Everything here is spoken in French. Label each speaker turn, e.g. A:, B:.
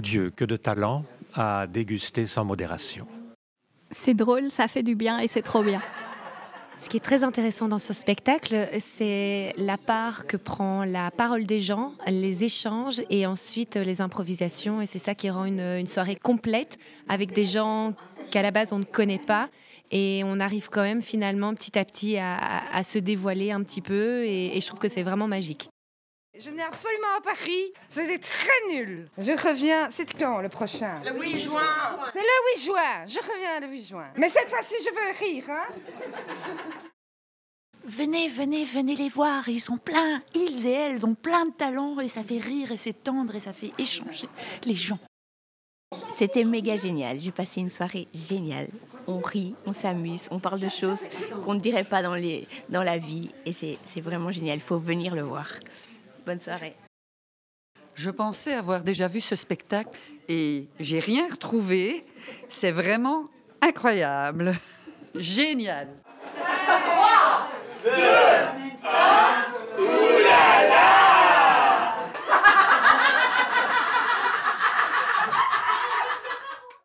A: Dieu que de talent à déguster sans modération.
B: C'est drôle, ça fait du bien et c'est trop bien.
C: Ce qui est très intéressant dans ce spectacle, c'est la part que prend la parole des gens, les échanges et ensuite les improvisations. Et c'est ça qui rend une, soirée complète avec des gens qu'à la base on ne connaît pas. Et on arrive quand même finalement petit à petit à, se dévoiler un petit peu. et je trouve que c'est vraiment magique.
D: Je n'ai absolument pas Paris. C'était très nul. Je reviens. C'est quand le prochain?
E: Le 8 juin.
D: C'est le 8 juin. Je reviens le 8 juin. Mais cette fois-ci, je veux rire. Hein?
F: Venez, venez, venez les voir. Ils sont pleins. Ils et elles ont plein de talents et ça fait rire et c'est tendre et ça fait échanger les gens.
G: C'était méga génial. J'ai passé une soirée géniale. On rit, on s'amuse, on parle de choses qu'on ne dirait pas dans, les, dans la vie. Et c'est vraiment génial. Il faut venir le voir. Bonne soirée.
H: Je pensais avoir déjà vu ce spectacle et j'ai rien retrouvé. C'est vraiment incroyable. Génial. 3, 2,